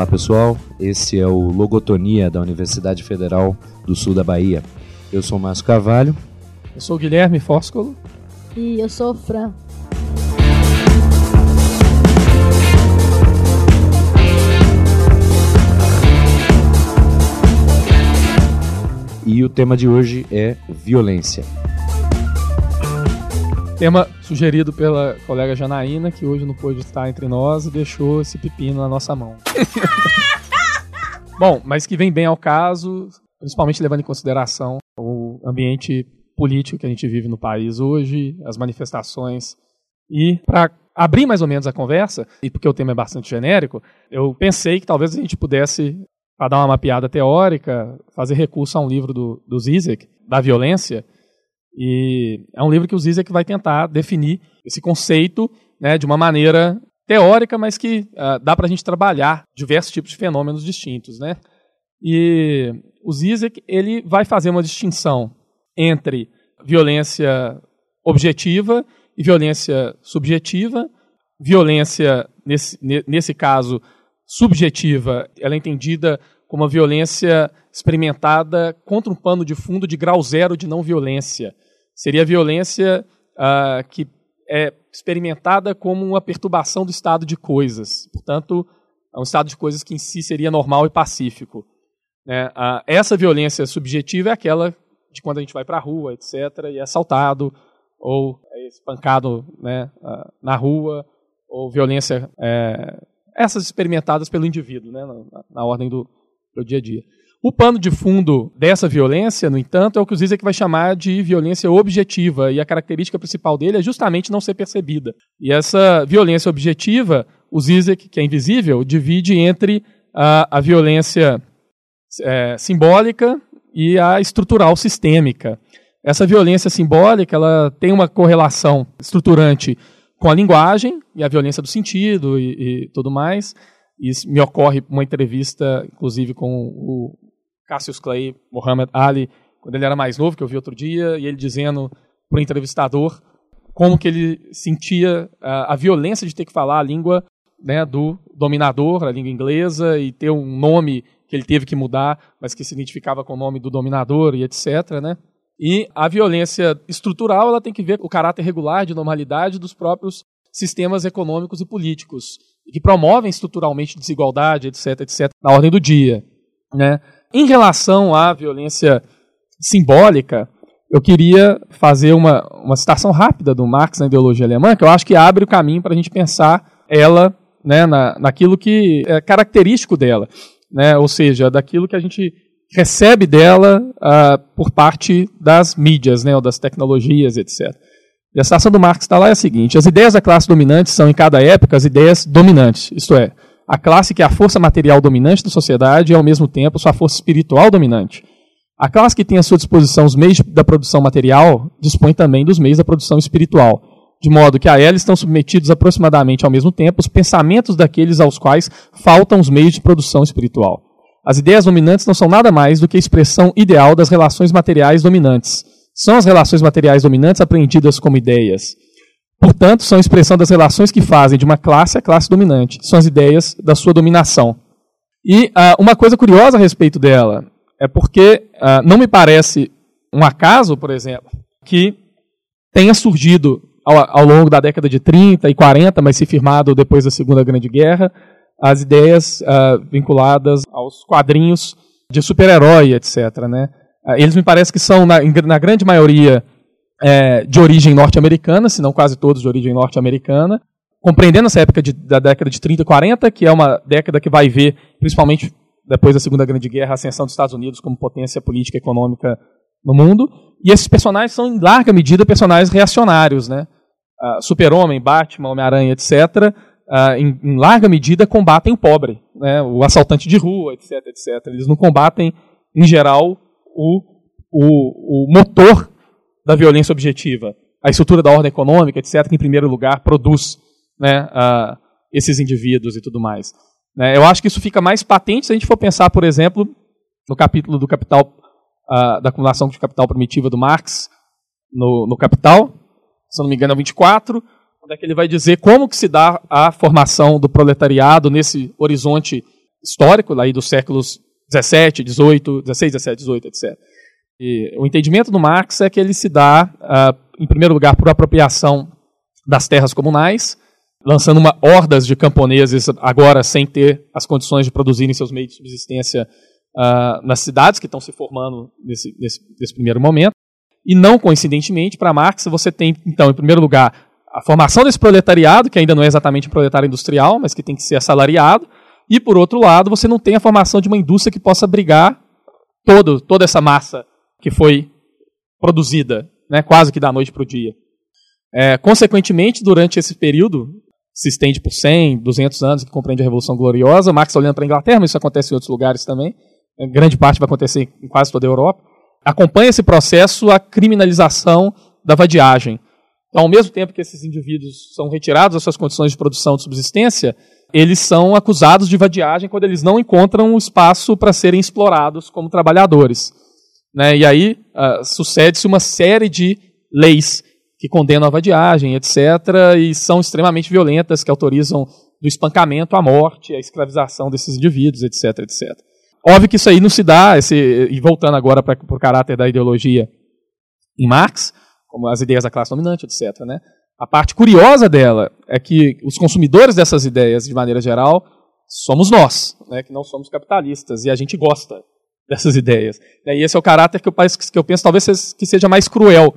Olá pessoal, esse é o Logotonia da Universidade Federal do Sul da Bahia. Eu sou Márcio Carvalho. Eu sou Guilherme Fóscolo. E eu sou Fran. E o tema de hoje é violência. Tema sugerido pela colega Janaína, que hoje não pôde estar entre nós e deixou esse pepino na nossa mão. Bom, mas que vem bem ao caso, principalmente levando em consideração o ambiente político que a gente vive no país hoje, as manifestações. E para abrir mais ou menos a conversa, e porque o tema é bastante genérico, eu pensei que talvez a gente pudesse, para dar uma mapeada teórica, fazer recurso a um livro do, do Zizek, da violência, e é um livro que o Zizek vai tentar definir esse conceito né, de uma maneira teórica, mas que uh, dá para a gente trabalhar diversos tipos de fenômenos distintos. Né? E o Zizek ele vai fazer uma distinção entre violência objetiva e violência subjetiva. Violência, nesse, nesse caso, subjetiva, ela é entendida como uma violência experimentada contra um pano de fundo de grau zero de não violência. Seria a violência uh, que é experimentada como uma perturbação do estado de coisas. Portanto, é um estado de coisas que em si seria normal e pacífico. Né? Uh, essa violência subjetiva é aquela de quando a gente vai para a rua, etc., e é assaltado ou é espancado né, uh, na rua, ou violência, é, essas experimentadas pelo indivíduo, né, na, na ordem do, do dia a dia. O pano de fundo dessa violência, no entanto, é o que o Zizek vai chamar de violência objetiva, e a característica principal dele é justamente não ser percebida. E essa violência objetiva, o Zizek, que é invisível, divide entre a, a violência é, simbólica e a estrutural sistêmica. Essa violência simbólica ela tem uma correlação estruturante com a linguagem e a violência do sentido e, e tudo mais. Isso me ocorre uma entrevista, inclusive, com o Cassius Clay Muhammad Ali, quando ele era mais novo, que eu vi outro dia, e ele dizendo para o entrevistador como que ele sentia a, a, violência de ter que falar a língua né, do dominador, a língua inglesa, e ter um nome que ele teve que mudar, mas que se identificava com o nome do dominador e etc. Né? E a violência estrutural ela tem que ver o caráter regular de normalidade dos próprios sistemas econômicos e políticos, que promovem estruturalmente desigualdade, etc., etc., na ordem do dia. Né? Em relação à violência simbólica, eu queria fazer uma, uma citação rápida do Marx na ideologia alemã, que eu acho que abre o caminho para a gente pensar ela né, na, naquilo que é característico dela, né, ou seja, daquilo que a gente recebe dela uh, por parte das mídias, né, ou das tecnologias, etc. E a citação do Marx está lá é a seguinte: as ideias da classe dominante são, em cada época, as ideias dominantes, isto é, a classe que é a força material dominante da sociedade e, ao mesmo tempo, sua força espiritual dominante. A classe que tem à sua disposição os meios da produção material dispõe também dos meios da produção espiritual, de modo que a ela estão submetidos aproximadamente ao mesmo tempo os pensamentos daqueles aos quais faltam os meios de produção espiritual. As ideias dominantes não são nada mais do que a expressão ideal das relações materiais dominantes. São as relações materiais dominantes apreendidas como ideias. Portanto, são a expressão das relações que fazem de uma classe a classe dominante. São as ideias da sua dominação. E uh, uma coisa curiosa a respeito dela é porque uh, não me parece um acaso, por exemplo, que tenha surgido ao, ao, longo da década de 30 e 40, mas se firmado depois da Segunda Grande Guerra, as ideias uh, vinculadas aos quadrinhos de super-herói, etc. Né? Eles me parece que são, na, na grande maioria, é, de origem norte-americana, se não quase todos de origem norte-americana, compreendendo essa época de, da década de 30 e 40, que é uma década que vai ver, principalmente depois da Segunda Grande Guerra, a ascensão dos Estados Unidos como potência política e econômica no mundo. E esses personagens são, em larga medida, personagens reacionários. Né? Uh, Super-Homem, Batman, Homem-Aranha, etc., uh, ah, em, em, larga medida combatem o pobre, né? o assaltante de rua, etc., etc. Eles não combatem, em geral, o, o, o motor da violência objetiva, a estrutura da ordem econômica, etc., que em primeiro lugar produz né, uh, esses indivíduos e tudo mais. Né, eu acho que isso fica mais patente se a gente for pensar, por exemplo, no capítulo do capital, uh, da acumulação de capital primitiva do Marx, no, no Capital, se não me engano é 24, onde é que ele vai dizer como que se dá a formação do proletariado nesse horizonte histórico, lá dos séculos 17, 18, 16, 17, 18, etc. E o entendimento do Marx é que ele se dá, uh, em primeiro lugar, por apropriação das terras comunais, lançando uma hordas de camponeses agora sem ter as condições de produzirem seus meios de subsistência uh, nas cidades que estão se formando nesse, nesse, nesse primeiro momento. E não coincidentemente, para Marx, você tem, então, em primeiro lugar, a formação desse proletariado, que ainda não é exatamente um proletário industrial, mas que tem que ser assalariado, e, por outro lado, você não tem a formação de uma indústria que possa brigar todo, toda essa massa que foi produzida, né, quase que da noite para o dia. É, consequentemente, durante esse período, se estende por 100, 200 anos, que compreende a Revolução Gloriosa, Marx olhando para a Inglaterra, mas isso acontece em outros lugares também, grande parte vai acontecer em quase toda a Europa, acompanha esse processo a criminalização da vadiagem. Então, ao mesmo tempo que esses indivíduos são retirados das suas condições de produção de subsistência, eles são acusados de vadiagem quando eles não encontram espaço para serem explorados como trabalhadores. Né? E aí uh, sucede-se uma série de leis que condenam a vadiagem, etc., e são extremamente violentas, que autorizam do espancamento à morte, a escravização desses indivíduos, etc., etc. Óbvio que isso aí não se dá, esse, e voltando agora para o caráter da ideologia em Marx, como as ideias da classe dominante, etc., né? A parte curiosa dela é que os consumidores dessas ideias, de maneira geral, somos nós, né, que não somos capitalistas, e a gente gosta dessas ideias. E esse é o caráter que eu, que eu penso talvez que seja mais cruel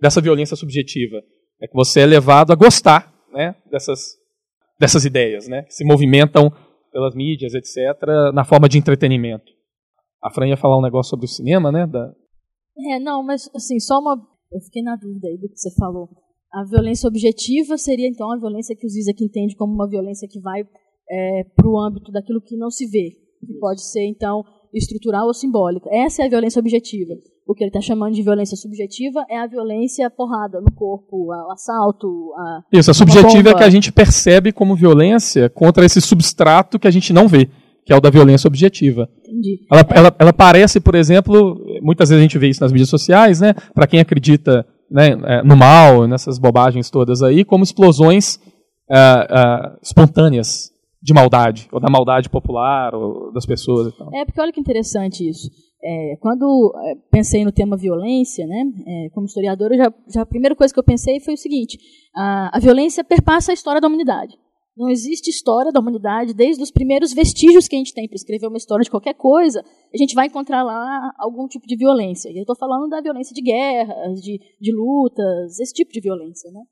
dessa violência subjetiva. É que você é levado a gostar né, dessas, dessas ideias, né, que se movimentam pelas mídias, etc., na forma de entretenimento. A Fran ia falar um negócio sobre o cinema, né? Da... É, não, mas assim, só uma. Eu fiquei na dúvida aí do que você falou. A violência objetiva seria, então, a violência que o Zizek entende como uma violência que vai é, para o âmbito daquilo que não se vê, que pode ser, então, estrutural ou simbólica. Essa é a violência objetiva. O que ele está chamando de violência subjetiva é a violência porrada no corpo, o assalto. A, Isso, a subjetiva é que a gente percebe como violência contra esse substrato que a gente não vê, que é o da violência objetiva. Entendi. Ela, ela, ela parece, por exemplo, muitas vezes a gente vê isso nas mídias sociais, né? Para quem acredita né, é, no mal, nessas bobagens todas aí, como explosões uh, uh, espontâneas de maldade, ou da maldade popular, ou das pessoas e tal. É, porque olha que interessante isso. É, quando pensei no tema violência, né, é, como historiadora, já, já, a primeira coisa que eu pensei foi o seguinte: a, a violência perpassa a história da humanidade. Não existe história da humanidade desde os primeiros vestígios que a gente tem para escrever uma história de qualquer coisa, a gente vai encontrar lá algum tipo de violência. E eu estou falando da violência de guerras, de, de lutas, esse tipo de violência, né?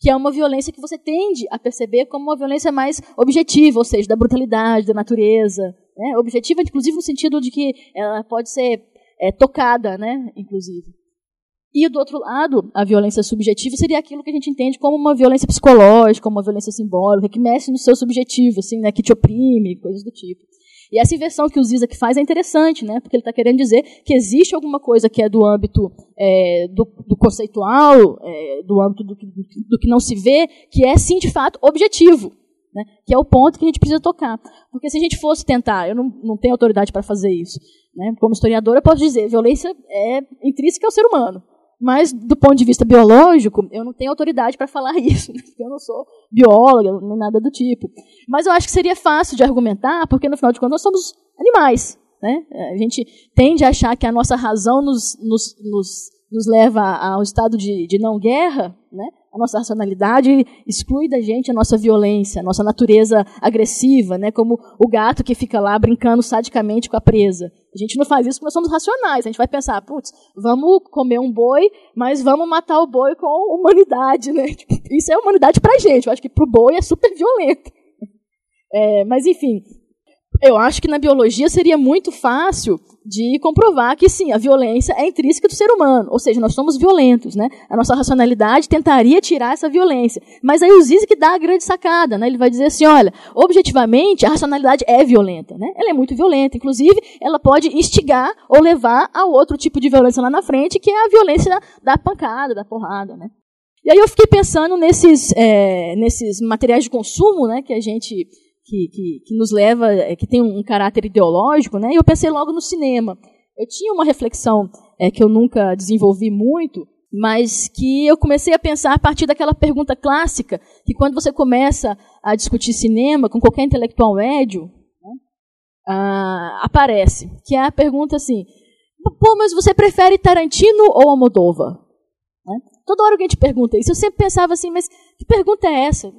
que é uma violência que você tende a perceber como uma violência mais objetiva, ou seja, da brutalidade, da natureza. Né? Objetiva, inclusive, no sentido de que ela pode ser é, tocada, né? inclusive. E, do outro lado, a violência subjetiva seria aquilo que a gente entende como uma violência psicológica, uma violência simbólica, que mexe no seu subjetivo, assim, né? que te oprime, coisas do tipo. E essa inversão que o Zizek faz é interessante, né? porque ele está querendo dizer que existe alguma coisa que é do âmbito é, do, do, conceitual, é, do âmbito do, do, que não se vê, que é, sim, de fato, objetivo. Né? Que é o ponto que a gente precisa tocar. Porque se a gente fosse tentar, eu não, não tenho autoridade para fazer isso, né? como historiadora, eu posso dizer, violência é intrínseca ao ser humano. Mas, do ponto de vista biológico, eu não tenho autoridade para falar isso, né? eu não sou bióloga, nem nada do tipo. Mas eu acho que seria fácil de argumentar, porque, no final de contas, nós somos animais. Né? A gente tende a achar que a nossa razão nos, nos, nos, nos leva ao estado de, de não guerra, né? a nossa racionalidade exclui da gente a nossa violência, a nossa natureza agressiva, né? como o gato que fica lá brincando sadicamente com a presa. A gente não faz isso porque nós somos racionais. A gente vai pensar, putz, vamos comer um boi, mas vamos matar o boi com humanidade. Né? Tipo, isso é humanidade pra gente. Eu acho que pro boi é super violento. É, mas, enfim, eu acho que na biologia seria muito fácil de comprovar que sim, a violência é intrínseca do ser humano, ou seja, nós somos violentos, né? A nossa racionalidade tentaria tirar essa violência. Mas aí o Zizek dá a grande sacada, né? Ele vai dizer assim, olha, objetivamente a racionalidade é violenta, né? Ela é muito violenta, inclusive ela pode instigar ou levar a outro tipo de violência lá na frente, que é a violência da, da pancada, da porrada, né? E aí eu fiquei pensando nesses, é, nesses materiais de consumo, né, que a gente que, que, que nos leva, é, que tem um caráter ideológico, né? E eu pensei logo no cinema. Eu tinha uma reflexão é, que eu nunca desenvolvi muito, mas que eu comecei a pensar a partir daquela pergunta clássica, que quando você começa a discutir cinema com qualquer intelectual médio, né, uh, aparece, que é a pergunta assim, pô, mas você prefere Tarantino ou Almodóvar? Né? Toda hora alguém te pergunta isso. Eu sempre pensava assim, mas que pergunta é essa?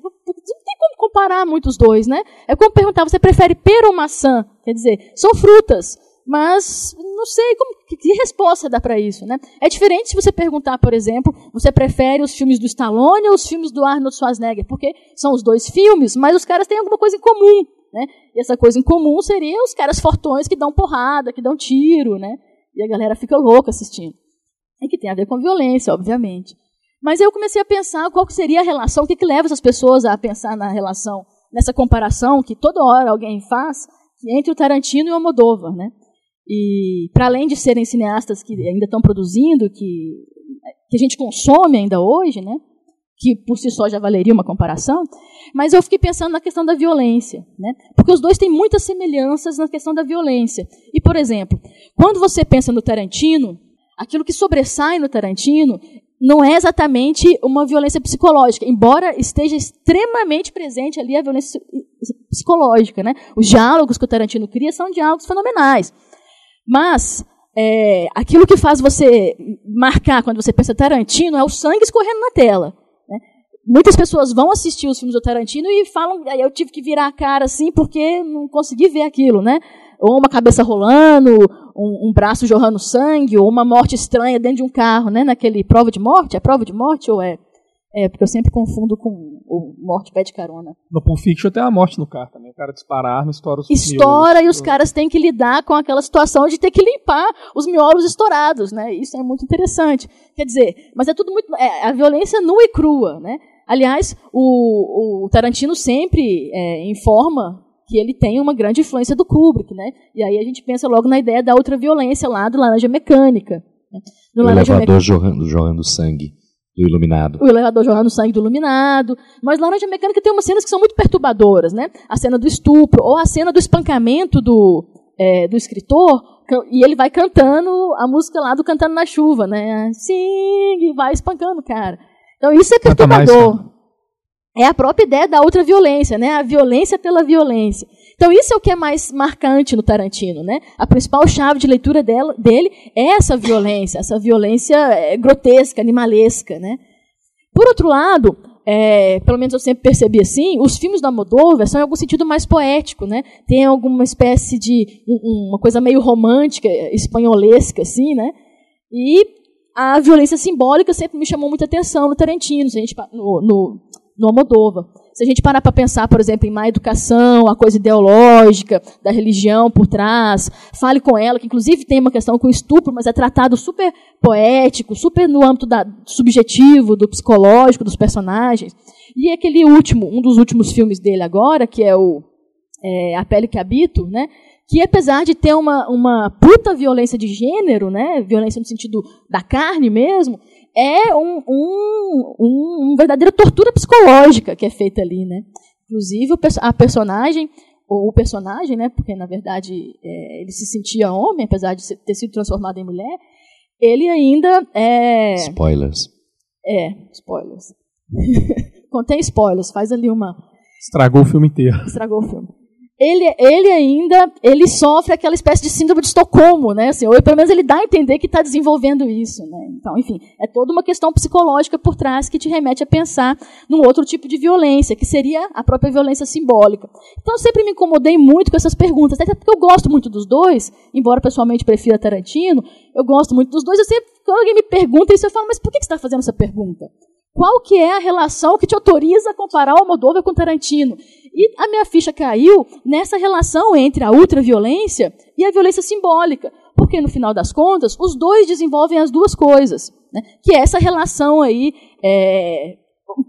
Comparar muito os dois, né? É como perguntar, você prefere pera ou maçã? Quer dizer, são frutas, mas não sei como, que resposta dá para isso, né? É diferente se você perguntar, por exemplo, você prefere os filmes do Stallone ou os filmes do Arnold Schwarzenegger? Porque são os dois filmes, mas os caras têm alguma coisa em comum, né? E essa coisa em comum seria os caras fortões que dão porrada, que dão tiro, né? E a galera fica louca assistindo. E que tem a ver com violência, obviamente. Mas aí eu comecei a pensar qual seria a relação, o que, que leva essas pessoas a pensar na relação, nessa comparação que toda hora alguém faz entre o Tarantino e o Almodóvar, né? E para além de serem cineastas que ainda estão produzindo, que, que a gente consome ainda hoje, né? que por si só já valeria uma comparação, mas eu fiquei pensando na questão da violência, né? porque os dois têm muitas semelhanças na questão da violência. E, por exemplo, quando você pensa no Tarantino, aquilo que sobressai no Tarantino não é exatamente uma violência psicológica, embora esteja extremamente presente ali a violência psicológica. Né? Os diálogos que o Tarantino cria são diálogos fenomenais. Mas é, aquilo que faz você marcar quando você pensa Tarantino é o sangue escorrendo na tela. Né? Muitas pessoas vão assistir os filmes do Tarantino e falam, eu tive que virar a cara assim porque não consegui ver aquilo, né? Ou uma cabeça rolando, um, um braço jorrando sangue, ou uma morte estranha dentro de um carro, né? Naquele prova de morte, é prova de morte ou é é, porque eu sempre confundo com o Morte Pé de Carona. No Pulp Fiction tem a morte no carro também. O cara dispara a arma, estoura os Estoura miolos. e os caras têm que lidar com aquela situação de ter que limpar os miolos estourados, né? Isso é muito interessante. Quer dizer, mas é tudo muito... É, a violência nua e crua, né? Aliás, o, o Tarantino sempre é, informa que ele tem uma grande influência do Kubrick, né? E aí a gente pensa logo na ideia da outra violência lá do Laranja Mecânica. Né? No o Laranja elevador Mec... jorrando, jorrando sangue. Do Iluminado. O elevador jorrando sangue do Iluminado. Mas Laranja Mecânica tem umas cenas que são muito perturbadoras, né? A cena do estupro, ou a cena do espancamento do, é, do escritor, e ele vai cantando a música lá do Cantando na Chuva, né? Sim, e vai espancando, cara. Então isso é perturbador. É a própria ideia da outra violência, né? A violência pela violência. Então isso é o que é mais marcante no Tarantino, né? A principal chave de leitura dela, dele é essa violência, essa violência é, grotesca, animalesca, né? Por outro lado, é, pelo menos eu sempre percebi assim, os filmes da Almodóvar são em algum sentido mais poético, né? Tem alguma espécie de uma coisa meio romântica, espanholesca, assim, né? E a violência simbólica sempre me chamou muita atenção no Tarantino, a gente, no, no, no Almodóvar. Se a gente parar para pensar, por exemplo, em má educação, a coisa ideológica da religião por trás, fale com ela, que inclusive tem uma questão com estupro, mas é tratado super poético, super no âmbito da, subjetivo, do psicológico dos personagens. E aquele último, um dos últimos filmes dele agora, que é o é, A Pele que Habito, né? que apesar de ter uma, uma puta violência de gênero, né, violência no sentido da carne mesmo, é um, um, um, uma verdadeira tortura psicológica que é feita ali, né? Inclusive a personagem ou o personagem, né? Porque na verdade é, ele se sentia homem, apesar de ter sido transformado em mulher. Ele ainda é spoilers. É spoilers. Contém spoilers. Faz ali uma estragou o filme inteiro. Estragou o filme ele, ele ainda ele sofre aquela espécie de síndrome de Estocolmo, né? Assim, ou pelo menos ele dá a entender que está desenvolvendo isso, né? Então, enfim, é toda uma questão psicológica por trás que te remete a pensar num outro tipo de violência, que seria a própria violência simbólica. Então, eu sempre me incomodei muito com essas perguntas, até porque eu gosto muito dos dois, embora pessoalmente prefira Tarantino, eu gosto muito dos dois. Eu sempre, quando alguém me pergunta isso, eu falo, mas por que você está fazendo essa pergunta? Qual que é a relação que te autoriza a comparar o Almodóvar com Tarantino? E a minha ficha caiu nessa relação entre a ultraviolência e a violência simbólica. Porque, no final das contas, os dois desenvolvem as duas coisas. Né? Que é essa relação aí é,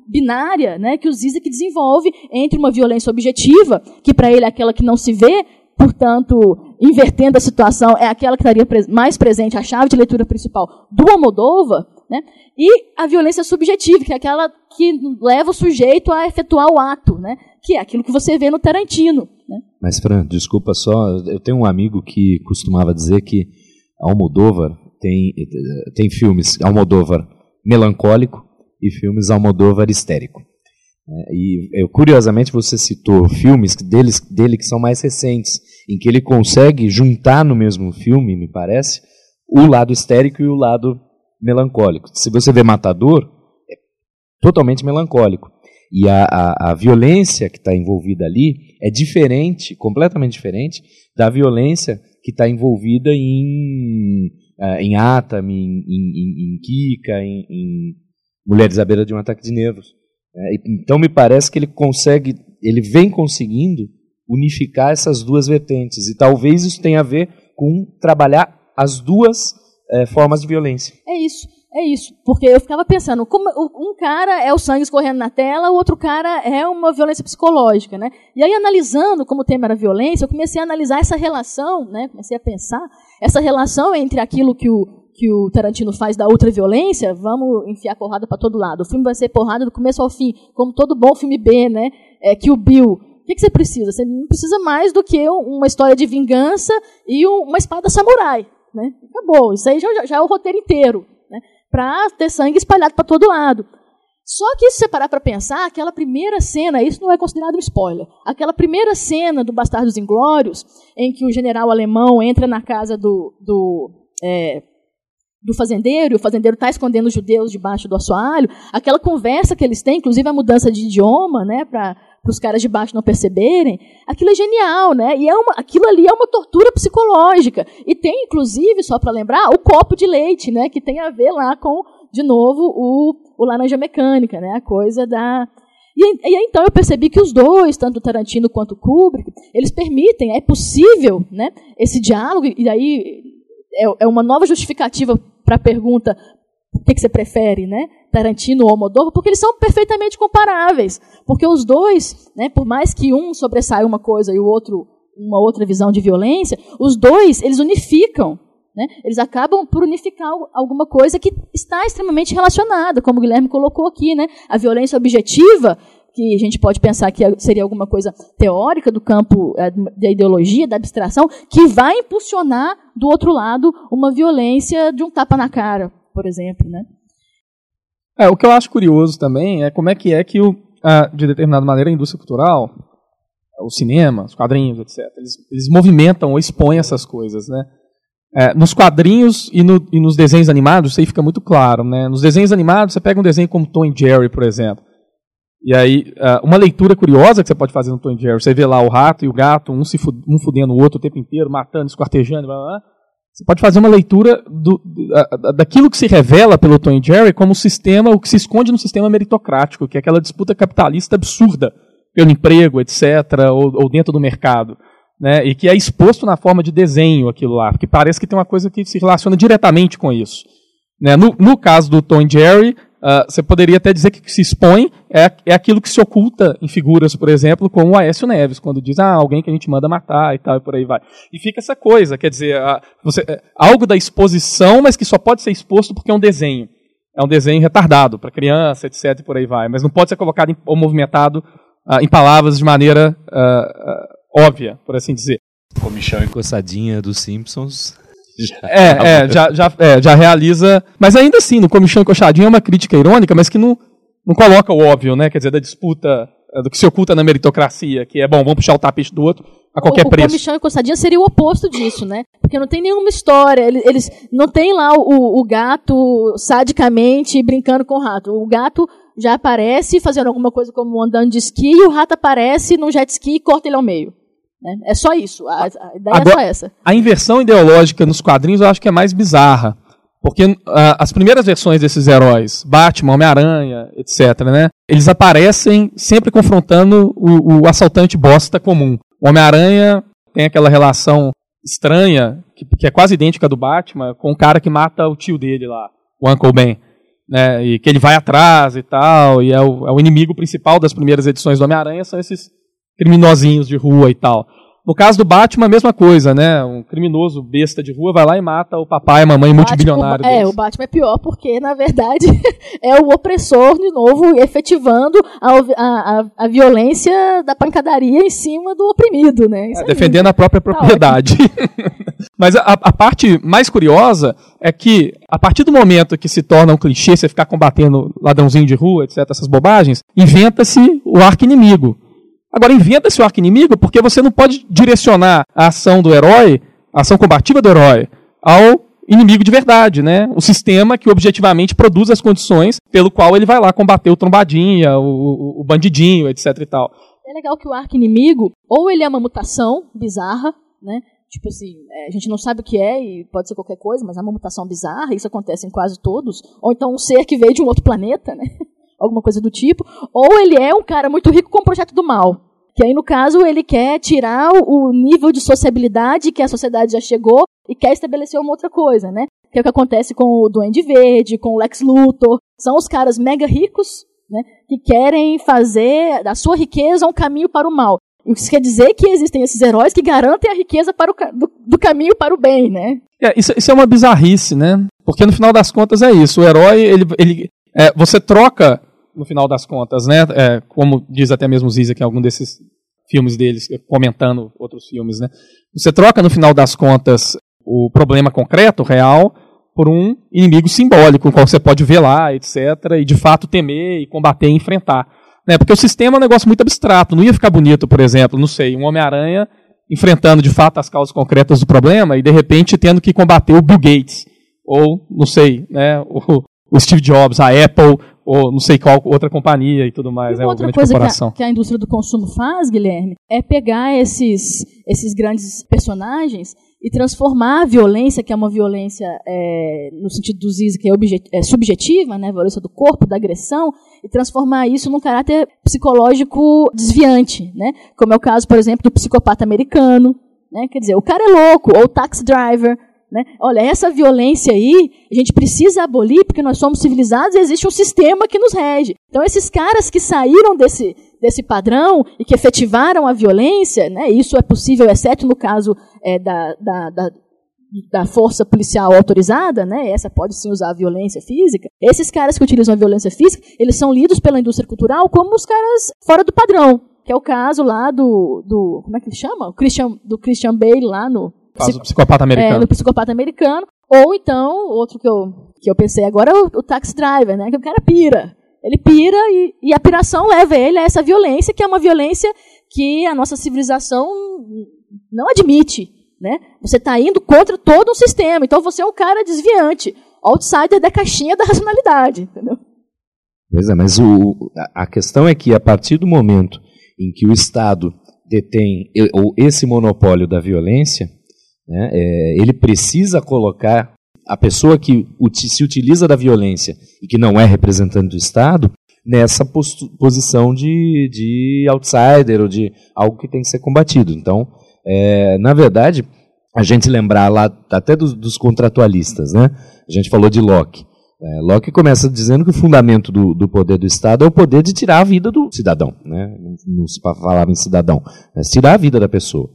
binária né, que o Zizek desenvolve entre uma violência objetiva, que para ele é aquela que não se vê, portanto, invertendo a situação, é aquela que estaria mais presente, a chave de leitura principal do Almodóvar, né? E a violência subjetiva, que é aquela que leva o sujeito a efetuar o ato, né? que é aquilo que você vê no Tarantino. Né? Mas, Fran, desculpa só, eu tenho um amigo que costumava dizer que Almodóvar tem, tem filmes Almodóvar melancólico e filmes Almodóvar histérico. É, e curiosamente você citou filmes deles, dele que são mais recentes em que ele consegue juntar no mesmo filme, me parece, o lado histérico e o lado melancólico. Se você vê Matador, é totalmente melancólico. E a, a, a violência que está envolvida ali é diferente, completamente diferente, da violência que está envolvida em, uh, em Atam, em, em, em Kika, em, em, Mulheres à beira de um ataque de nervos. É, então me parece que ele consegue, ele vem conseguindo unificar essas duas vertentes. E talvez isso tenha a ver com trabalhar as duas é, formas de violência. É isso. É isso, porque eu ficava pensando, como um cara é o sangue escorrendo na tela, o outro cara é uma violência psicológica, né? E aí analisando como o tema era violência, eu comecei a analisar essa relação, né? Comecei a pensar essa relação entre aquilo que o que o Tarantino faz da ultraviolência, vamos enfiar porrada para todo lado. O filme vai ser porrada do começo ao fim, como todo bom filme B, né? É, que o Bill. O que, que você precisa? Você não precisa mais do que uma história de vingança e uma espada samurai, né? Acabou. Isso aí já, já é o roteiro inteiro, né? Para ter sangue espalhado para todo lado. Só que se você parar para pensar, aquela primeira cena, isso não é considerado um spoiler, aquela primeira cena do Bastardos Inglórios, em que o general alemão entra na casa do, do é, do fazendeiro, e o fazendeiro está escondendo os judeus debaixo do assoalho, aquela conversa que eles têm, inclusive a mudança de idioma, né, para os caras de baixo não perceberem, aquilo é genial, né? E é uma, aquilo ali é uma tortura psicológica. E tem, inclusive, só para lembrar, o copo de leite, né, que tem a ver lá com, de novo, o, o laranja mecânica, né, a coisa da e, e então eu percebi que os dois, tanto Tarantino quanto Kubrick, eles permitem, é possível, né, esse diálogo, e aí é, é uma nova justificativa para a pergunta o que, que, você prefere, né? Tarantino ou Almodóvar, porque eles são perfeitamente comparáveis. Porque os dois, né, por mais que um sobressaia uma coisa e o outro uma outra visão de violência, os dois, eles unificam. Né? Eles acabam por unificar alguma coisa que está extremamente relacionada, como o Guilherme colocou aqui. Né? A violência objetiva que a gente pode pensar que seria alguma coisa teórica do campo é, da ideologia, da abstração, que vai impulsionar do outro lado uma violência de um tapa na cara, por exemplo, né? É, o que eu acho curioso também é como é que é que, o, de determinada maneira, a indústria cultural, o cinema, os quadrinhos, etc., eles, eles movimentam ou expõem essas coisas, né? É, nos quadrinhos e, no, e, nos desenhos animados, isso aí fica muito claro, né? Nos desenhos animados, você pega um desenho como Tom e Jerry, por exemplo. E aí, uma leitura curiosa que você pode fazer no Tom Jerry, você vê lá o rato e o gato, um, se um fudendo o outro o tempo inteiro, matando, esquartejando, blá, blá, blá. Você pode fazer uma leitura do, daquilo que se revela pelo Tom Jerry como o sistema, o que se esconde no sistema meritocrático, que é aquela disputa capitalista absurda pelo emprego, etc., ou, ou dentro do mercado. Né, e que é exposto na forma de desenho aquilo lá, porque parece que tem uma coisa que se relaciona diretamente com isso. Né, no, no caso do Tom Jerry, Uh, você poderia até dizer que se expõe é, é aquilo que se oculta em figuras, por exemplo, como o Aécio Neves, quando diz, ah, alguém que a gente manda matar e tal, e por aí vai. E fica essa coisa, quer dizer, uh, você, uh, algo da exposição, mas que só pode ser exposto porque é um desenho. É um desenho retardado, para criança, etc, e por aí vai. Mas não pode ser colocado em, ou movimentado ah, em palavras de maneira óbvia, por assim dizer. Comichão encostadinha dos Simpsons já. É, é, já, já, é, já realiza. Mas ainda assim, no Comichão Encoxadinho é uma crítica irônica, mas que não, não coloca o óbvio, né? Quer dizer, da disputa, é, do que se oculta na meritocracia, que é bom, vamos puxar o tapete do outro a qualquer o, preço. O Comichão Encostadinha seria o oposto disso, né? Porque não tem nenhuma história. Eles, eles não tem lá o, o gato sadicamente brincando com o rato. O gato já aparece fazendo alguma coisa como andando de esqui e o rato aparece num jet ski e corta ele ao meio. Né? É só isso. A, a ideia Agora, é só essa. A inversão ideológica nos quadrinhos eu acho que é mais bizarra. Porque uh, as primeiras versões desses heróis, Batman, Homem-Aranha, etc., né, eles aparecem sempre confrontando o, o assaltante bosta comum. O Homem-Aranha tem aquela relação estranha, que, que, é quase idêntica do Batman, com o cara que mata o tio dele lá, o Uncle Ben. Né, e que ele vai atrás e tal, e é o, é o inimigo principal das primeiras edições do Homem-Aranha, são esses criminosinhos de rua e tal. No caso do Batman, a mesma coisa, né? Um criminoso besta de rua vai lá e mata o papai e a mamãe multibilionário. É, o Batman é pior porque, na verdade, é o opressor, de novo, efetivando a, a, a violência da pancadaria em cima do oprimido, né? É, defendendo a própria tá propriedade. Mas a, a, parte mais curiosa é que, a partir do momento que se torna um clichê você ficar combatendo ladrãozinho de rua, etc., essas bobagens, inventa-se o arco inimigo Agora inventa esse arco inimigo porque você não pode direcionar a ação do herói, a ação combativa do herói, ao inimigo de verdade, né? O sistema que objetivamente produz as condições pelo qual ele vai lá combater o trombadinha, o, o, o bandidinho, etc e tal. É legal que o arco inimigo, ou ele é uma mutação bizarra, né? Tipo assim, é, a gente não sabe o que é e pode ser qualquer coisa, mas é uma mutação bizarra, isso acontece em quase todos. Ou então um ser que veio de um outro planeta, né? Alguma coisa do tipo. Ou ele é um cara muito rico com um projeto do mal. Que aí, no caso, ele quer tirar o nível de sociabilidade que a sociedade já chegou e quer estabelecer uma outra coisa, né? Que é o que acontece com o Duende Verde, com o Lex Luthor. São os caras mega ricos, né? Que querem fazer da sua riqueza um caminho para o mal. Isso quer dizer que existem esses heróis que garantem a riqueza para o, do, do caminho para o bem, né? É, isso, isso, é uma bizarrice, né? Porque no final das contas é isso. O herói, ele, ele é, você troca no final das contas, né? É, como diz até mesmo Zizek em algum desses filmes deles, comentando outros filmes, né? Você troca no final das contas o problema concreto, real, por um inimigo simbólico, o qual você pode lá, etc., e de fato temer e combater e enfrentar. Né? Porque o sistema é um negócio muito abstrato, não ia ficar bonito, por exemplo, não sei, um Homem-Aranha enfrentando de fato as causas concretas do problema e de repente tendo que combater o Bill Gates, ou, não sei, né, o, o Steve Jobs, a Apple, ou não sei qual outra companhia e tudo mais, e né, outra coisa que a, que a, indústria do consumo faz, Guilherme, é pegar esses, esses grandes personagens e transformar a violência, que é uma violência é, no sentido do Ziz, que é, objet, é, subjetiva, né, violência do corpo, da agressão, e transformar isso num caráter psicológico desviante, né, como é o caso, por exemplo, do psicopata americano, né, quer dizer, o cara é louco, ou o taxi driver, né? Olha, essa violência aí, a gente precisa abolir porque nós somos civilizados e existe um sistema que nos rege. Então, esses caras que saíram desse, desse padrão e que efetivaram a violência, né, isso é possível, exceto no caso é, da, da, da, da, força policial autorizada, né, essa pode sim usar a violência física. Esses caras que utilizam a violência física, eles são lidos pela indústria cultural como os caras fora do padrão. Que é o caso lá do. do como é que ele chama? Christian, do Christian Bale lá no Caso do psicopata americano. É, no psicopata americano. Ou então, outro que eu, que eu pensei agora é o, o taxi driver, né? Que o cara pira. Ele pira e, e a piração leva ele a essa violência, que é uma violência que a nossa civilização não admite. Né? Você está indo contra todo um sistema. Então você é um cara desviante, outsider da caixinha da racionalidade. Entendeu? Pois é, mas o, a questão é que a partir do momento em que o Estado detém esse monopólio da violência, né? É, ele precisa colocar a pessoa que se utiliza da violência e que não é representante do Estado nessa posição de, de outsider ou de algo que tem que ser combatido. Então, é, na verdade, a gente lembrar lá até dos, dos contratualistas, né? A gente falou de Locke. É, Locke começa dizendo que o fundamento do, do, poder do Estado é o poder de tirar a vida do cidadão. Né? Não, se falava em cidadão, mas tirar a vida da pessoa.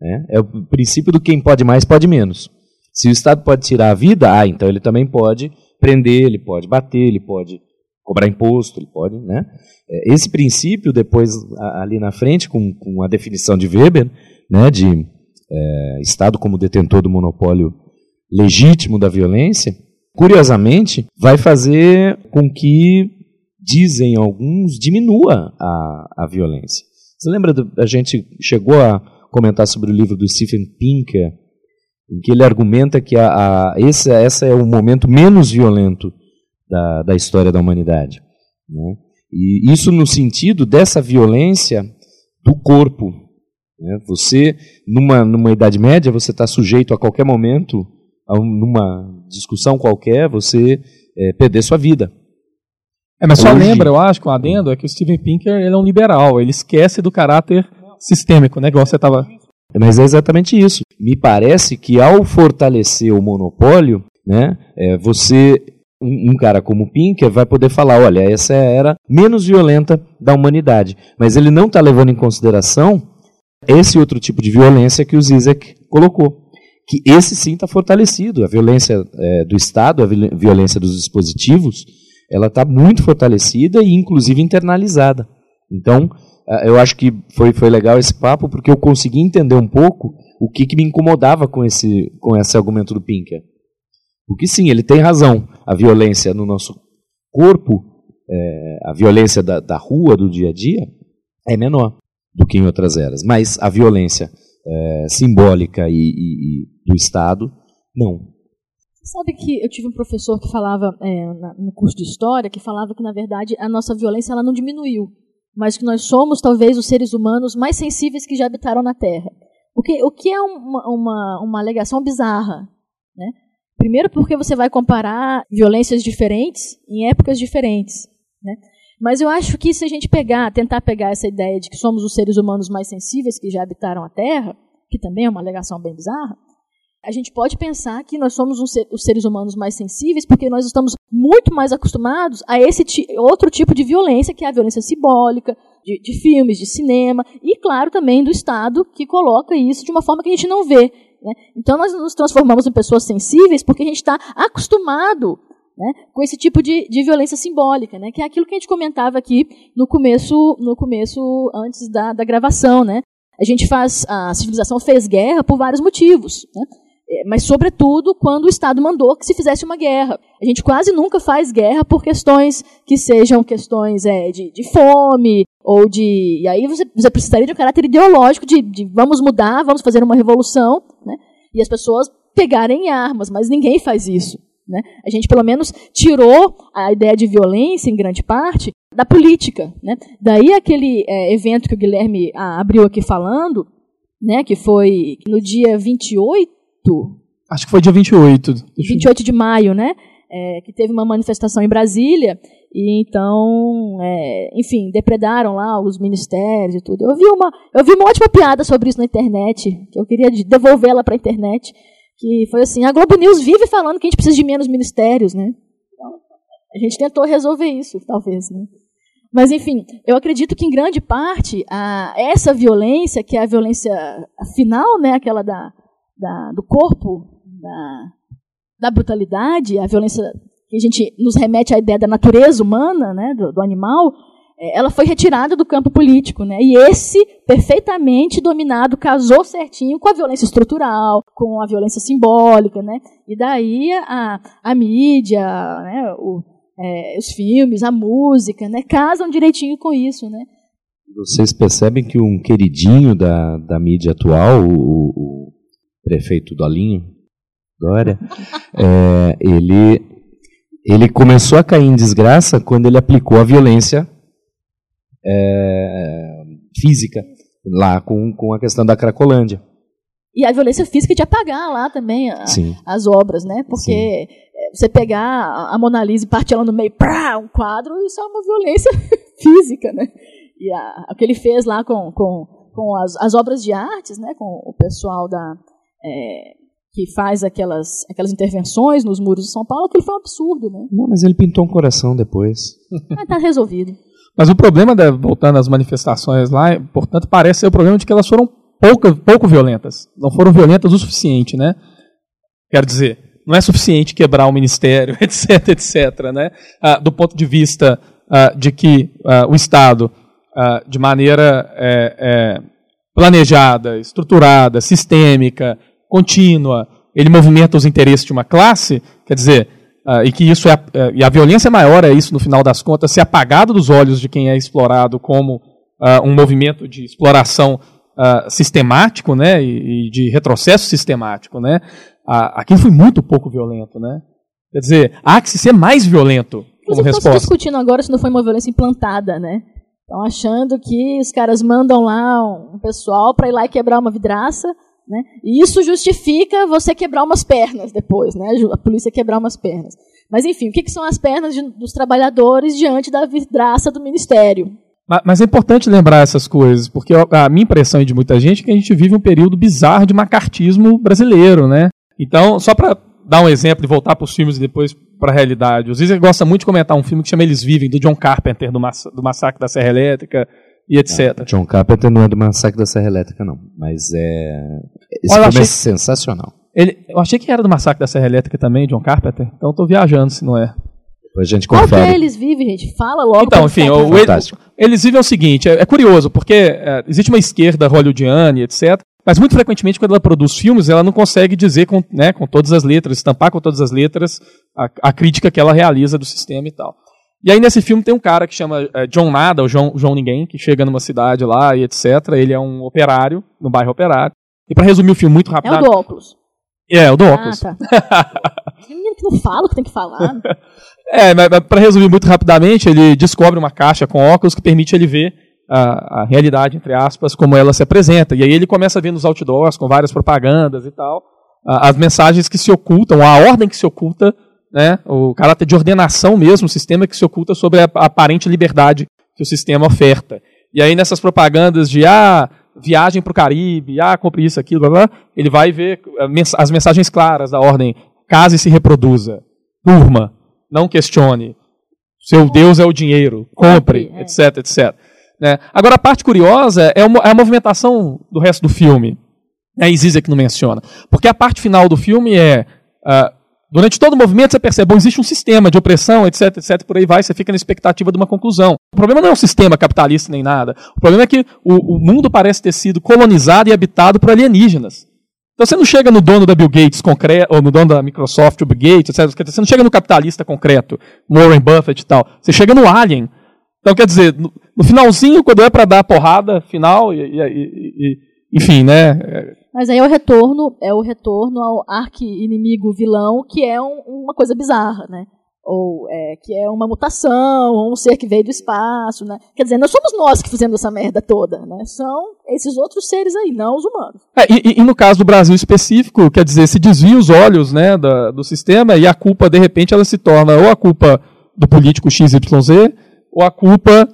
Né? É o princípio do quem pode mais, pode menos. Se o Estado pode tirar a vida, ah, então ele também pode prender, ele pode bater, ele pode cobrar imposto, ele pode, né? É, esse princípio, depois, ali na frente, com, com a definição de Weber, né, de é, Estado como detentor do monopólio legítimo da violência, curiosamente, vai fazer com que, dizem alguns, diminua a, a violência. Você lembra, do, a gente chegou a comentar sobre o livro do Stephen Pinker, em que ele argumenta que a, a, esse, esse é o momento menos violento da, da história da humanidade. Né? E isso no sentido dessa violência do corpo. Né? Você, numa, numa Idade Média, você está sujeito a qualquer momento, a um, numa discussão qualquer, você é, perder sua vida. É, mas só Hoje, lembra, eu acho, com o adendo, é que o Steven Pinker ele é um liberal, ele esquece do caráter sistêmico, né? Igual você estava. Mas é exatamente isso. Me parece que ao fortalecer o monopólio, né, é, você, um, um, cara como Pinker, vai poder falar: olha, essa é a era menos violenta da humanidade. Mas ele não está levando em consideração esse outro tipo de violência que o Zizek colocou. Que esse sim está fortalecido. A violência é, do Estado, a violência dos dispositivos, ela está muito fortalecida e inclusive internalizada. Então, eu acho que foi, foi legal esse papo porque eu consegui entender um pouco o que, que me incomodava com esse, com esse argumento do Pinker. Porque sim, ele tem razão. A violência no nosso corpo, é, a violência da, da rua, do dia a dia, é menor. do que em outras eras. Mas a violência é, simbólica e, e, e, do Estado, não. Sabe que eu tive um professor que falava é, no curso de história que falava que na verdade a nossa violência ela não diminuiu, mas que nós somos talvez os seres humanos mais sensíveis que já habitaram na Terra. O que, o que é uma, uma, uma alegação bizarra, né? Primeiro porque você vai comparar violências diferentes em épocas diferentes, né? Mas eu acho que se a gente pegar, tentar pegar essa ideia de que somos os seres humanos mais sensíveis que já habitaram a Terra, que também é uma alegação bem bizarra, a gente pode pensar que nós somos um ser, os seres humanos mais sensíveis porque nós estamos muito mais acostumados a esse outro tipo de violência, que é a violência simbólica, de, de, filmes, de cinema, e, claro, também do Estado, que coloca isso de uma forma que a gente não vê. Né? Então, nós nos transformamos em pessoas sensíveis porque a gente está acostumado né, com esse tipo de, de violência simbólica, né, que é aquilo que a gente comentava aqui no começo, no começo antes da, da gravação. Né? A gente faz, a civilização fez guerra por vários motivos, né? É, mas sobretudo quando o Estado mandou que se fizesse uma guerra. A gente quase nunca faz guerra por questões que sejam questões é, de, de fome ou de. E aí você, você precisaria de um caráter ideológico de, de vamos mudar, vamos fazer uma revolução, né? e as pessoas pegarem armas, mas ninguém faz isso. Né? A gente, pelo menos, tirou a ideia de violência, em grande parte, da política. Né? Daí aquele é, evento que o Guilherme ah, abriu aqui falando, né, que foi no dia 28. Acho que foi dia 28. 28 de maio, né? É, que teve uma manifestação em Brasília, e então, é, enfim, depredaram lá os ministérios e tudo. Eu vi, uma, eu vi uma ótima piada sobre isso na internet, que eu queria devolvê-la para a internet que foi assim, a Globo News vive falando que a gente precisa de menos ministérios, né? Então, a gente tentou resolver isso, talvez, né? Mas, enfim, eu acredito que, em grande parte, a, essa violência, que é a violência final, né, aquela da, da do corpo, da, da brutalidade, a violência que a gente nos remete à ideia da natureza humana, né, do, do animal, é, ela foi retirada do campo político, né? E esse perfeitamente dominado casou certinho com a violência estrutural, com a violência simbólica, né? E daí a, a mídia, né? O, é, os filmes, a música, né? Casam direitinho com isso, né? Vocês percebem que um queridinho da, da mídia atual, o, o prefeito Dolinho, Dória, é, ele, ele começou a cair em desgraça quando ele aplicou a violência é, física, lá com, com a questão da Cracolândia. E a violência física de apagar lá também a, as obras, né? Porque Sim. É, você pegar a Mona Lisa e partir ela no meio, pá, um quadro, isso é uma violência física, né? E a, o que ele fez lá com, com, com as, as obras de artes, né? Com o pessoal da... É, que faz aquelas, aquelas intervenções nos muros de São Paulo, aquilo foi um absurdo, né? Não, mas ele pintou um coração depois. Mas tá resolvido. Mas o problema, de, voltando às manifestações lá, portanto, parece ser o problema de que elas foram pouco, pouco violentas. Não foram violentas o suficiente, né? Quero dizer, não é suficiente quebrar o ministério, etc, etc, né? Ah, do ponto de vista ah, de que ah, o Estado, ah, de maneira é, é, planejada, estruturada, sistêmica, contínua, ele movimenta os interesses de uma classe, quer dizer, Uh, e que isso é, uh, e a violência maior é isso no final das contas ser apagado dos olhos de quem é explorado como uh, um movimento de exploração sistemático, né, e, e, de retrocesso sistemático, né. aquilo foi muito pouco violento, né. Quer dizer, há que se ser mais violento como Vocês resposta. discutindo agora se não foi uma violência implantada, né? Estão achando que os caras mandam lá um pessoal para ir lá e quebrar uma vidraça né? E isso justifica você quebrar umas pernas depois, né? a polícia quebrar umas pernas. Mas, enfim, o que, que são as pernas de, dos trabalhadores diante da vidraça do ministério? Mas é importante lembrar essas coisas, porque a minha impressão de muita gente é que a gente vive um período bizarro de macartismo brasileiro, né? Então, só para dar um exemplo e voltar para os filmes e depois para a realidade. O Zizer gosta muito de comentar um filme que chama Eles Vivem, do John Carpenter, do, Massa do Massacre da Serra Elétrica, e etc. John Carpenter não é do Massacre da Serra Elétrica, não. Mas é. Esse Olha, filme é achei... é sensacional. Ele, eu achei que era do Massacre da Serra Elétrica também, John Carpenter. Então estou viajando se não é. Depois a gente confere. Qual que é eles vivem, gente? Fala logo. Então, enfim, o, o, eles vivem é o seguinte: é, é curioso, porque é, existe uma esquerda hollywoodiana e etc. Mas muito frequentemente, quando ela produz filmes, ela não consegue dizer com, né, com todas as letras, estampar com todas as letras a, a crítica que ela realiza do sistema e tal. E aí nesse filme tem um cara que chama é, John Nada, ou João, João Ninguém, que chega numa cidade lá e etc. Ele é um operário, no bairro operário. E para resumir o filme muito rápido. É o do óculos. É, o do óculos. Ah, tá. Menino que não fala o que tem que falar. É, mas, mas para resumir muito rapidamente, ele descobre uma caixa com óculos que permite ele ver a, a, realidade, entre aspas, como ela se apresenta. E aí ele começa a ver nos outdoors, com várias propagandas e tal, as mensagens que se ocultam, a ordem que se oculta, né, o caráter de ordenação mesmo, o sistema que se oculta sobre a, aparente liberdade que o sistema oferta. E aí nessas propagandas de, ah, viagem para o Caribe, ah, compre isso, aquilo, blá, blá, ele vai ver eh, as mensagens claras da ordem, case e se reproduza, durma, não questione, seu Deus é o dinheiro, compre, é. etc, etc. Né? Agora, a parte curiosa é, é a movimentação do resto do filme. É a Zizek que não menciona. Porque a parte final do filme é. Uh, durante todo o movimento você percebe, bom, existe um sistema de opressão, etc, etc, por aí vai, você fica na expectativa de uma conclusão. O problema não é o sistema capitalista nem nada. O problema é que o, o mundo parece ter sido colonizado e habitado por alienígenas. Então você não chega no dono da Bill Gates concreto, ou no dono da Microsoft, o Bill Gates, etc. Você não chega no capitalista concreto, Warren Buffett e tal. Você chega no alien. Então quer dizer, no, no finalzinho, quando é para dar a porrada final, e, e, e, enfim, né? Mas aí é o retorno, é o retorno ao arqui-inimigo vilão, que é um, uma coisa bizarra, né? ou é, que é uma mutação, ou um ser que veio do espaço, né? Quer dizer, não somos nós que fizemos essa merda toda, né? São esses outros seres aí, não os humanos. É, e, e, no caso do Brasil específico, quer dizer, se desvia os olhos, né, da, do sistema e a culpa, de repente, ela se torna ou a culpa do político XYZ, ou a culpa,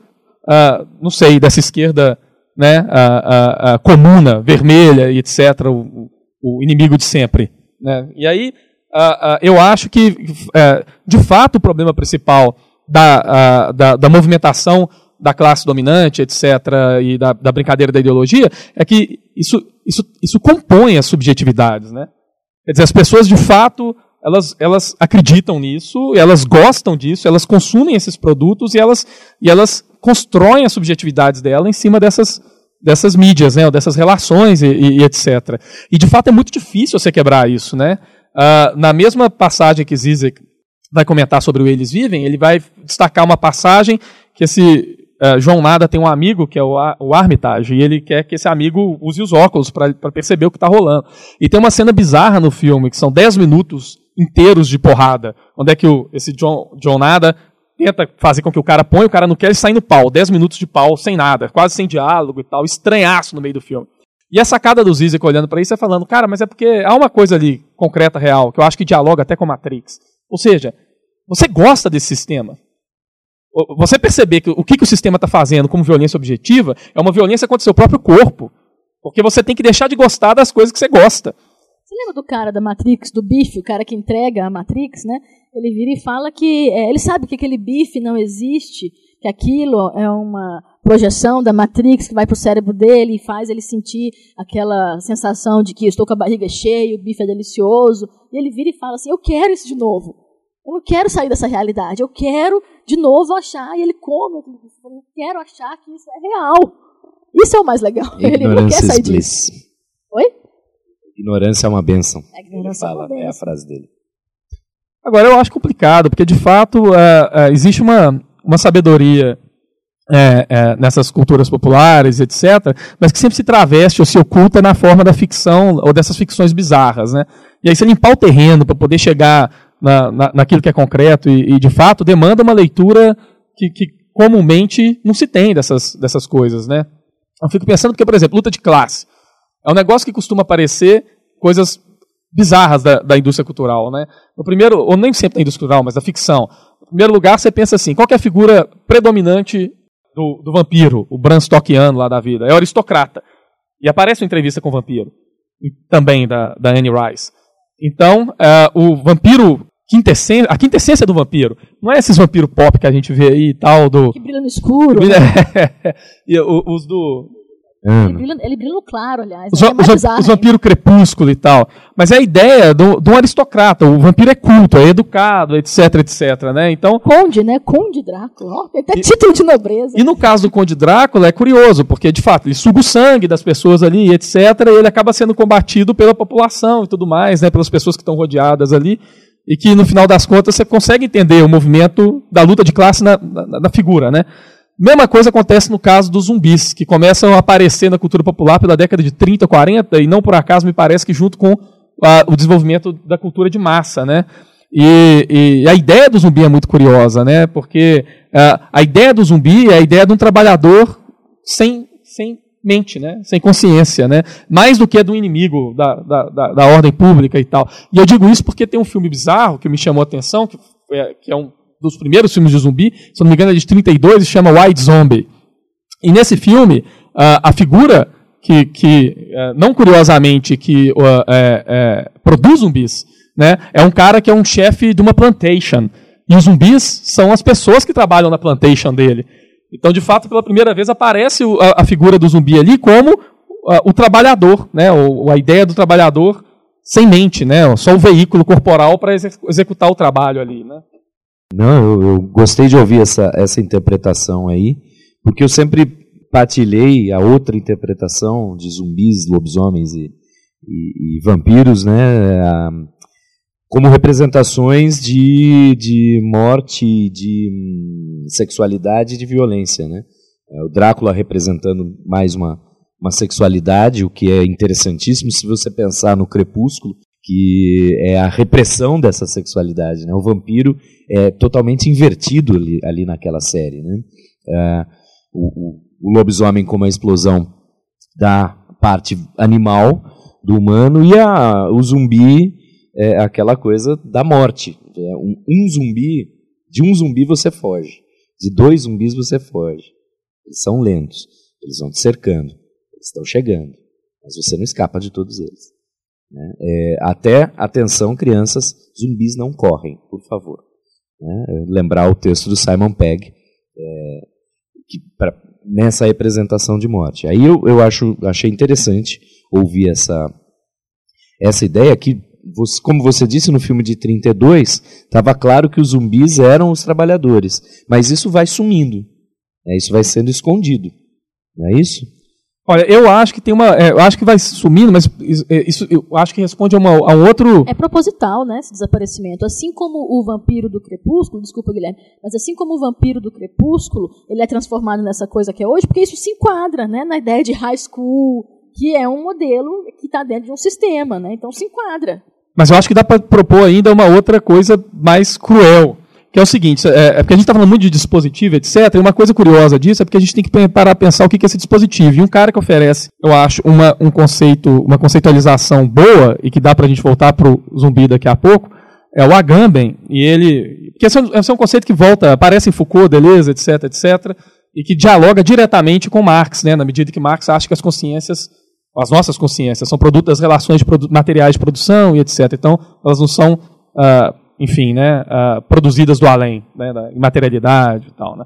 ah, não sei, dessa esquerda, né, a, a, a comuna, vermelha e etc., o, o inimigo de sempre, né? E aí uh, eu acho que, uh, de fato, o problema principal da, da, da, movimentação da classe dominante, etc., e da, da, brincadeira da ideologia, é que isso, isso, isso compõe as subjetividades. Né? Quer dizer, as pessoas, de fato, elas, elas acreditam nisso, elas gostam disso, elas consumem esses produtos e elas, e elas constroem as subjetividades dela em cima dessas, dessas mídias, né, dessas relações e, e, e, etc. E de fato é muito difícil você quebrar isso, né? Uh, na mesma passagem que Zizek vai comentar sobre o Eles Vivem, ele vai destacar uma passagem que esse uh, João Nada tem um amigo, que é o, o Armitage, e ele quer que esse amigo use os óculos para perceber o que está rolando. E tem uma cena bizarra no filme, que são 10 minutos inteiros de porrada, onde é que o, esse John, John Nada tenta fazer com que o cara ponha, o cara não quer, ele sai no pau, 10 minutos de pau, sem nada, quase sem diálogo e tal, estranhaço no meio do filme. E a sacada do Zizek olhando para isso é falando, cara, mas é porque há uma coisa ali concreta, real, que eu acho que dialoga até com a Matrix. Ou seja, você gosta desse sistema. Você perceber que o que, que o sistema está fazendo como violência objetiva é uma violência contra o seu próprio corpo. Porque você tem que deixar de gostar das coisas que você gosta. Você lembra do cara da Matrix, do bife, o cara que entrega a Matrix, né? Ele vira e fala que é, ele sabe que aquele bife não existe, que aquilo é uma projeção da Matrix que vai para o cérebro dele e faz ele sentir aquela sensação de que estou com a barriga cheia, o bife é delicioso. E ele vira e fala assim: Eu quero isso de novo. Eu não quero sair dessa realidade. Eu quero de novo achar. E ele come. Eu quero achar que isso é real. Isso é o mais legal. Ignorância ele não quer sair disso. Oi? Ignorância é uma benção. É, ignorância fala, é, uma benção. é a frase dele. Agora, eu acho complicado, porque de fato é, é, existe uma, uma sabedoria é, é, nessas culturas populares, etc., mas que sempre se traveste ou se oculta na forma da ficção ou dessas ficções bizarras. Né? E aí você limpar o terreno para poder chegar na, na, naquilo que é concreto e, e, de fato, demanda uma leitura que, que, comumente não se tem dessas, dessas coisas. Né? Eu fico pensando que, por exemplo, luta de classe é um negócio que costuma aparecer coisas bizarras da, da indústria cultural. Né? No primeiro, ou nem sempre da indústria cultural, mas da ficção. No primeiro lugar, você pensa assim, qual é a figura predominante do, do vampiro, o Bram Stockiano lá da vida. É o aristocrata. E aparece uma entrevista com o vampiro. Também da, da Anne Rice. Então, uh, o vampiro quintessência, a quintessência do vampiro. Não é esses vampiros pop que a gente vê aí e tal, do... Que brilha no escuro. Brilha, e os do ele brilha, ele brilha no claro, aliás. Os, é os, os vampiros crepúsculo e tal. Mas é a ideia do, do aristocrata. O vampiro é culto, é educado, etc, etc, né? Então... Conde, né? Conde Drácula. tem até e, título de nobreza. E no caso do Conde Drácula é curioso, porque de fato ele suga o sangue das pessoas ali, etc, e ele acaba sendo combatido pela população e tudo mais, né? Pelas pessoas que estão rodeadas ali. e que no final das contas você consegue entender o movimento da luta de classe na, na, na figura, né? Mesma coisa acontece no caso dos zumbis, que começam a aparecer na cultura popular pela década de 30, 40, e não por acaso me parece que junto com a, o desenvolvimento da cultura de massa, né? E, e, a ideia do zumbi é muito curiosa, né? Porque a, a ideia do zumbi é a ideia de um trabalhador sem, sem mente, né? sem consciência, né? mais do que é do inimigo da, da, da, da, ordem pública e tal. E eu digo isso porque tem um filme bizarro que me chamou a atenção, que, foi, que é um dos primeiros filmes de zumbi, se não me engano é de 32, e chama White Zombie. E nesse filme, a, figura que, que é, não curiosamente, que é, é, produz zumbis, né, é um cara que é um chefe de uma plantation. E os zumbis são as pessoas que trabalham na plantation dele. Então, de fato, pela primeira vez aparece a, figura do zumbi ali como o trabalhador, né, a ideia do trabalhador sem mente, né, só o veículo corporal para executar o trabalho ali, né. Não, eu, eu, gostei de ouvir essa, essa interpretação aí, porque eu sempre partilhei a outra interpretação de zumbis, lobisomens e, e, e vampiros, né, a, como representações de, de morte, de hum, sexualidade e de violência. Né? É, o Drácula representando mais uma, uma sexualidade, o que é interessantíssimo se você pensar no Crepúsculo, que é a repressão dessa sexualidade. Né? O vampiro é totalmente invertido ali, ali naquela série. Né? É, o, o, o lobisomem como a explosão da parte animal do humano e a, o zumbi é aquela coisa da morte. É um, um, zumbi, de um zumbi você foge, de dois zumbis você foge. Eles são lentos, eles vão te cercando, eles estão chegando, mas você não escapa de todos eles. Né? É, até, atenção, crianças, zumbis não correm, por favor. Né? É, lembrar o texto do Simon Pegg, é, que, pra, nessa representação de morte. Aí eu, eu acho, achei interessante ouvir essa, essa ideia que como você disse no filme de 32, estava claro que os zumbis eram os trabalhadores. Mas isso vai sumindo. Né? Isso vai sendo escondido. Não é isso? Olha, eu acho que tem uma. É, eu acho que vai sumindo, mas é, isso eu acho que responde a, uma, a outro. É proposital, né? Esse desaparecimento. Assim como o vampiro do crepúsculo, desculpa, Guilherme, mas assim como o vampiro do crepúsculo, ele é transformado nessa coisa que é hoje, porque isso se enquadra né, na ideia de high school, que é um modelo que está dentro de um sistema, né? Então se enquadra. Mas eu acho que dá para propor ainda uma outra coisa mais cruel, que é o seguinte, é, é porque a gente está falando muito de dispositivo, etc. E uma coisa curiosa disso é porque a gente tem que parar a pensar o que é esse dispositivo. E um cara que oferece, eu acho, uma, um conceito, uma conceitualização boa e que dá para a gente voltar para o zumbi daqui a pouco, é o Agamben. E ele, porque esse é, esse é um conceito que volta, aparece em Foucault, Deleuze, etc, etc, e que dialoga diretamente com Marx, né, na medida que Marx acha que as consciências as nossas consciências são produto das relações de materiais de produção e etc. Então, elas não são, uh, enfim, né, uh, produzidas do além, né, da imaterialidade e tal. Né.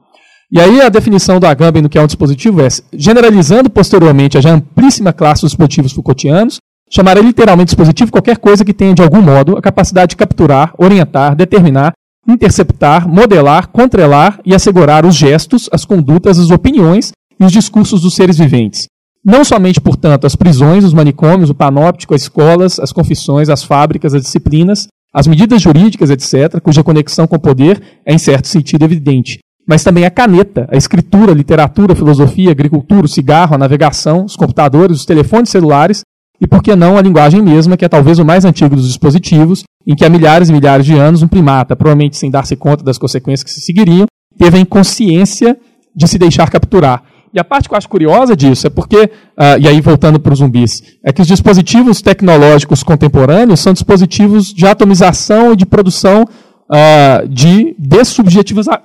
E aí a definição do Agamben no que é um dispositivo é, generalizando posteriormente a já amplíssima classe dos dispositivos Foucaultianos, chamará literalmente dispositivo qualquer coisa que tenha, de algum modo, a capacidade de capturar, orientar, determinar, interceptar, modelar, contrelar e assegurar os gestos, as condutas, as opiniões e os discursos dos seres viventes, não somente, portanto, as prisões, os manicômios, o panóptico, as escolas, as confissões, as fábricas, as disciplinas, as medidas jurídicas, etc., cuja conexão com o poder é, em certo sentido, evidente, mas também a caneta, a escritura, a literatura, a filosofia, a agricultura, o cigarro, a navegação, os computadores, os telefones celulares e, por que não, a linguagem mesma, que é talvez o mais antigo dos dispositivos, em que há milhares e milhares de anos um primata, provavelmente sem dar-se conta das consequências que se seguiriam, teve a inconsciência de se deixar capturar e a parte que eu acho curiosa disso é porque, uh, e aí voltando para os zumbis, é que os dispositivos tecnológicos contemporâneos são dispositivos de atomização e de produção uh, de dessubjetivação.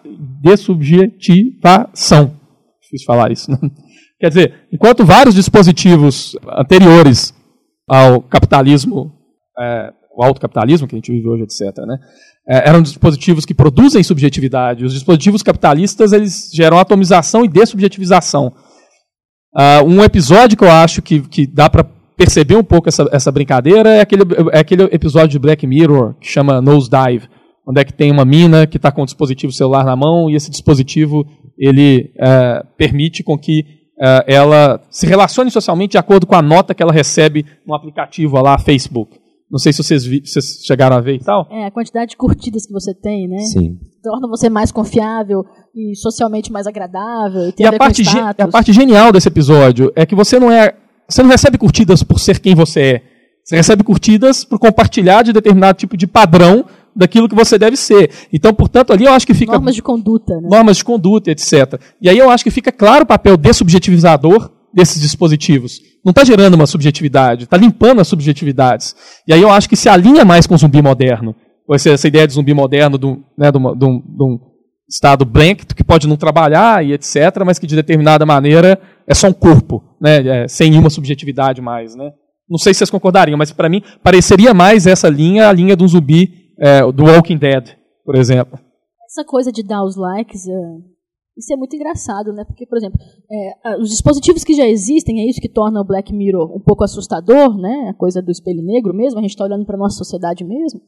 Difícil falar isso. Né? Quer dizer, enquanto vários dispositivos anteriores ao capitalismo, é, o autocapitalismo que a gente vive hoje, etc., né, é, eram dispositivos que produzem subjetividade. Os dispositivos capitalistas eles geram atomização e dessubjetivização. Uh, um episódio que eu acho que, que dá para perceber um pouco essa, essa brincadeira é aquele, é aquele episódio de Black Mirror que chama Nosedive, onde é que tem uma mina que está com um dispositivo celular na mão e esse dispositivo ele uh, permite com que uh, ela se relacione socialmente de acordo com a nota que ela recebe no aplicativo lá, Facebook. Não sei se vocês, vi, vocês chegaram a ver e tal. É, a quantidade de curtidas que você tem, né? Sim. Torna você mais confiável e socialmente mais agradável. E, tem E a, a parte, a parte genial desse episódio é que você não é. Você não recebe curtidas por ser quem você é. Você recebe curtidas por compartilhar de determinado tipo de padrão daquilo que você deve ser. Então, portanto, ali eu acho que fica Normas de conduta, né? normas de conduta, etc. E aí eu acho que fica claro o papel dessubjetivizador desses dispositivos. Não está gerando uma subjetividade, está limpando as subjetividades. E aí eu acho que se alinha mais com o zumbi moderno. Ou essa, essa ideia de zumbi moderno, do, né, de, uma- de um, de um estado blank, que pode não trabalhar e etc., mas que de determinada maneira é só um corpo, né, é, sem nenhuma subjetividade mais. Né? Não sei se vocês concordariam, mas para mim pareceria mais essa linha a linha um zumbi é, do Walking Dead, por exemplo. Essa coisa de dar os likes, é, isso é muito engraçado, né? Porque, por exemplo, é, os dispositivos que já existem, é isso que torna o Black Mirror um pouco assustador, né? A coisa do espelho negro mesmo, a gente está olhando para a nossa sociedade mesmo.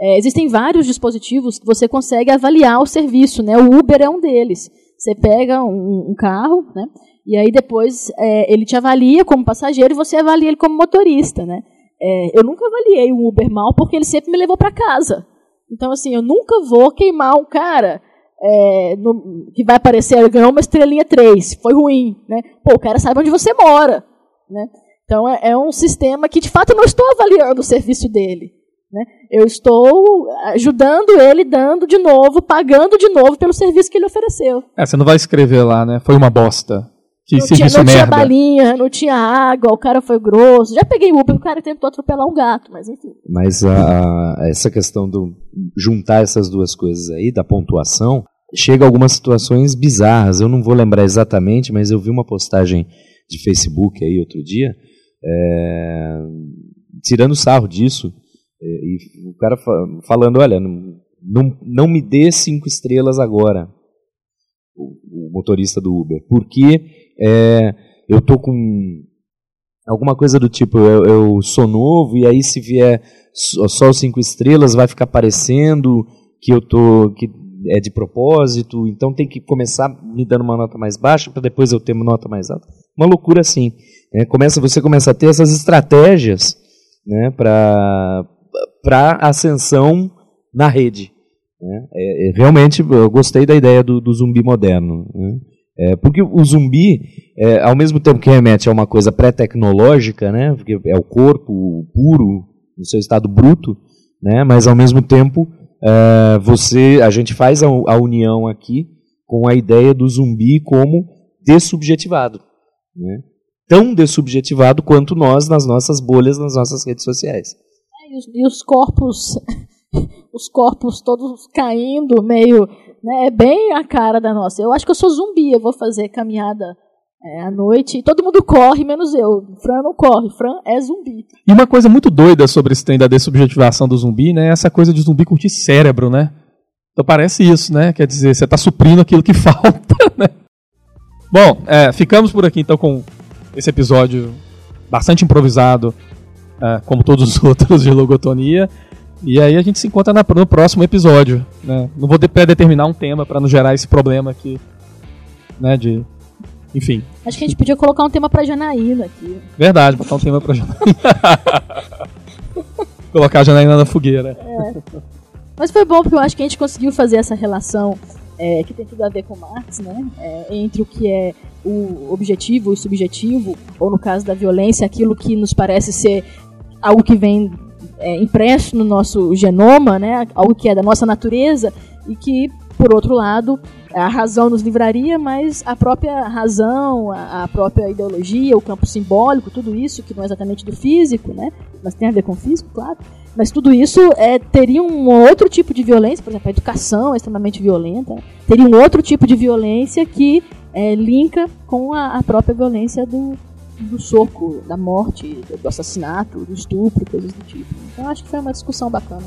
É, existem vários dispositivos que você consegue avaliar o serviço, né? O Uber é um deles. Você pega um, um carro, né? E aí depois é, ele te avalia como passageiro e você avalia ele como motorista, né? É, eu nunca avaliei o Uber mal porque ele sempre me levou para casa. Então, assim, eu nunca vou queimar um cara é, no- que vai aparecer, ele ganhou uma estrelinha 3, foi ruim, né? Pô, o cara sabe onde você mora, né? Então, é, é um sistema que, de fato, eu não estou avaliando o serviço dele. Né? Eu estou ajudando ele, dando de novo, pagando de novo pelo serviço que ele ofereceu. É, você não vai escrever lá, né? Foi uma bosta. Não tinha, não tinha balinha, não tinha água, o cara foi grosso. Já peguei Uber, o cara tentou atropelar um gato, mas enfim. Mas a- a- essa questão do juntar essas duas coisas aí, da pontuação, chega a algumas situações bizarras. Eu não vou lembrar exatamente, mas eu vi uma postagem de Facebook aí outro dia, é, tirando sarro disso, é, e o cara fa- falando, olha, não, não, não me dê cinco estrelas agora, o, o motorista do Uber, porque é, eu tô com alguma coisa do tipo, eu, eu sou novo e aí se vier só, os cinco estrelas vai ficar parecendo que eu tô que é de propósito, então tem que começar me dando uma nota mais baixa para depois eu ter uma nota mais alta. Uma loucura assim. né? Começa, você começa a ter essas estratégias né, para para ascensão na rede. né? É, é, realmente eu gostei da ideia do, do zumbi moderno. né? É, porque o zumbi, é, ao mesmo tempo que remete a uma coisa pré-tecnológica, né, porque é o corpo puro, no seu estado bruto, né, mas ao mesmo tempo é, você, a gente faz a, a união aqui com a ideia do zumbi como dessubjetivado. Né, tão dessubjetivado quanto nós nas nossas bolhas, nas nossas redes sociais. E os, e os corpos, os corpos todos caindo, meio. Né, é bem a cara da nossa. Eu acho que eu sou zumbi, eu vou fazer caminhada é, à noite e todo mundo corre, menos eu. Fran não corre, Fran é zumbi. E uma coisa muito doida sobre esse trem da dessubjetivação do zumbi, né? é Essa coisa de zumbi curtir cérebro, né? Então parece isso, né? Quer dizer, você está suprindo aquilo que falta, né? Bom, é, ficamos por aqui então com esse episódio bastante improvisado, é, como todos os outros de logotonia. E aí a gente se encontra na- no próximo episódio. Né? Não vou de- pré-determinar um tema para não gerar esse problema aqui, né? De, enfim, Acho que a gente podia colocar um tema pra Janaína aqui. verdade, botar um tema pra Janaína. Colocar a Janaína na fogueira. Mas foi bom porque eu acho que a gente conseguiu fazer essa relação é, que tem tudo a ver com Marx, né? É, entre o que é o objetivo e o subjetivo, ou no caso da violência, aquilo que nos parece ser algo que vem é, impresso no nosso genoma, né? Algo que é da nossa natureza e que, por outro lado, a razão nos livraria, mas a própria razão, a, a própria ideologia, o campo simbólico, tudo isso que não é exatamente do físico, né? Mas tem a ver com o físico, claro. Mas tudo isso é, teria um outro tipo de violência, por exemplo, a educação é extremamente violenta, teria um outro tipo de violência que é, linka com a, a própria violência do, do soco, da morte, do assassinato, do estupro, coisas do tipo. Então acho que foi uma discussão bacana.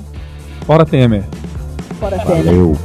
Fora Temer. Fora né? Valeu.